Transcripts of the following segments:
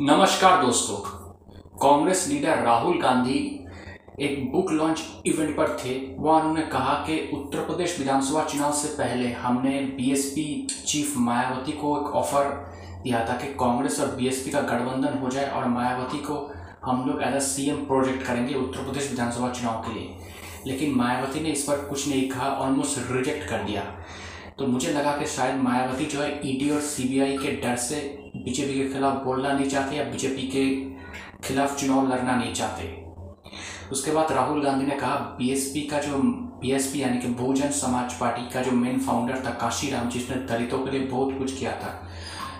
नमस्कार दोस्तों। कांग्रेस लीडर राहुल गांधी एक बुक लॉन्च इवेंट पर थे। वह उन्होंने कहा कि उत्तर प्रदेश विधानसभा चुनाव से पहले हमने बीएसपी चीफ मायावती को एक ऑफ़र दिया था कि कांग्रेस और बीएसपी का गठबंधन हो जाए और मायावती को हम लोग एज अ सीएम प्रोजेक्ट करेंगे उत्तर प्रदेश विधानसभा चुनाव के लिए। लेकिन मायावती ने इस पर कुछ नहीं कहा ऑलमोस्ट रिजेक्ट कर दिया। तो मुझे लगा कि शायद मायावती जो है ईडी और सीबीआई के डर से बीजेपी के खिलाफ बोलना नहीं चाहते या बीजेपी के खिलाफ चुनाव लड़ना नहीं चाहते। उसके बाद राहुल गांधी ने कहा, बीएसपी का जो, बीएसपी यानी कि बहुजन समाज पार्टी का जो मेन फाउंडर था काशीराम जिसने दलितों के लिए बहुत कुछ किया था।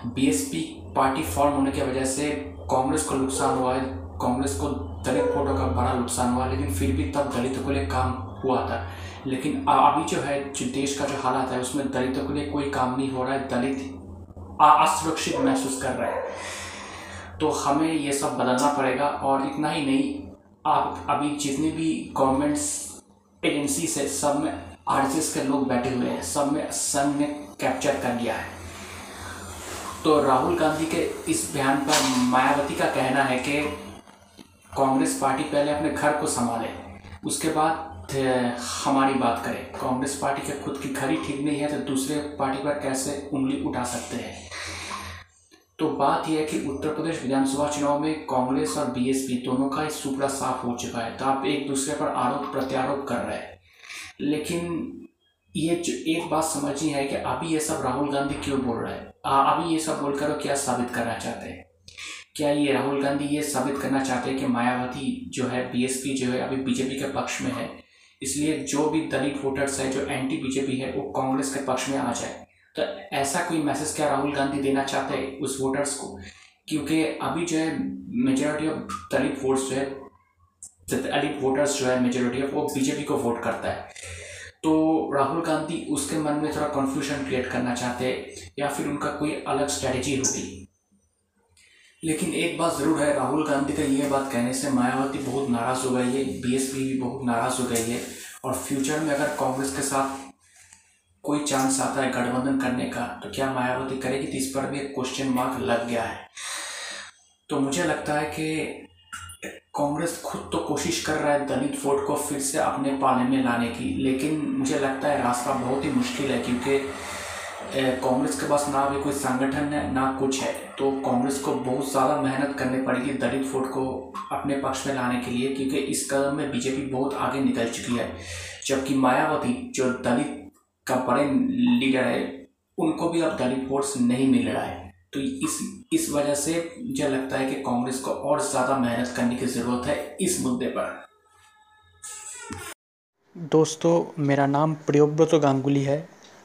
बीएसपी पार्टी फॉर्म होने की वजह से कांग्रेस को नुकसान हुआ है, कांग्रेस को दलित वोटों का बड़ा नुकसान हुआ लेकिन फिर भी तब दलितों के लिए काम हुआ था। लेकिन अभी जो है, जो देश का जो हालात है, उसमें दलितों के लिए कोई काम नहीं हो रहा है, दलित असुरक्षित महसूस कर रहे हैं। तो हमें ये सब बदलना पड़ेगा और इतना ही नहीं, आप अभी जितने भी गवर्नमेंट्स एजेंसी से सब में आर के लोग बैठे हुए हैं, सब में संघ ने कैप्चर कर लिया है। तो राहुल गांधी के इस बयान पर मायावती का कहना है कि कांग्रेस पार्टी पहले अपने घर को संभाले, उसके बाद हमारी बात करें, कांग्रेस पार्टी के खुद की ही ठीक नहीं है तो दूसरे पार्टी पर कैसे उंगली उठा सकते हैं? तो बात यह है कि उत्तर प्रदेश विधानसभा चुनाव में कांग्रेस और बीएसपी दोनों का सुपड़ा साफ़ हो चुका है तो आप एक दूसरे पर आरोप प्रत्यारोप कर रहे हैं। लेकिन ये जो एक बात समझनी है कि अभी ये सब राहुल गांधी क्यों बोल रहा है? अभी ये सब बोलकर वो क्या साबित करना चाहते हैं? क्या ये राहुल गांधी ये साबित करना चाहते हैं कि मायावती जो है, बीएसपी जो है, अभी बीजेपी के पक्ष में है? इसलिए जो भी दलित वोटर्स है, जो एंटी बीजेपी है, वो कांग्रेस के पक्ष में आ जाए तो ऐसा कोई मैसेज क्या राहुल गांधी देना चाहते हैं उस वोटर्स को? क्योंकि अभी जो है मेजोरिटी ऑफ़ दलित वोट्स जो है दलित वोटर्स जो है मेजोरिटी ऑफ़ वो बीजेपी को वोट करता है। तो राहुल गांधी उसके मन में थोड़ा कन्फ्यूज़न क्रिएट करना चाहते हैं, या फिर उनका कोई अलग स्ट्रैटेजी होगी? लेकिन एक बात ज़रूर है, राहुल गांधी का ये बात कहने से मायावती बहुत नाराज़ हो गई है बीएसपी भी बहुत नाराज़ हो गई है और फ्यूचर में अगर कांग्रेस के साथ कोई चांस आता है गठबंधन करने का तो क्या मायावती करेगी? तो इस पर भी एक क्वेश्चन मार्क लग गया है। तो मुझे लगता है कि कांग्रेस खुद तो कोशिश कर रहा है दलित वोट को फिर से अपने पाले में लाने की, लेकिन मुझे लगता है रास्ता बहुत ही मुश्किल है, क्योंकि कांग्रेस के पास ना भी कोई संगठन है, ना कुछ है तो कांग्रेस को बहुत ज़्यादा मेहनत करनी पड़ेगी दलित वोट को अपने पक्ष में लाने के लिए, क्योंकि इस कदम में बीजेपी बहुत आगे निकल चुकी है। जबकि मायावती, जो दलित का बड़े लीडर है, उनको भी अब दलित वोट्स नहीं मिल रहा है। तो इस इस वजह से मुझे लगता है कि कांग्रेस को और ज़्यादा मेहनत करने की ज़रूरत है इस मुद्दे पर। दोस्तों, मेरा नाम प्रियोव्रत गांगुली है।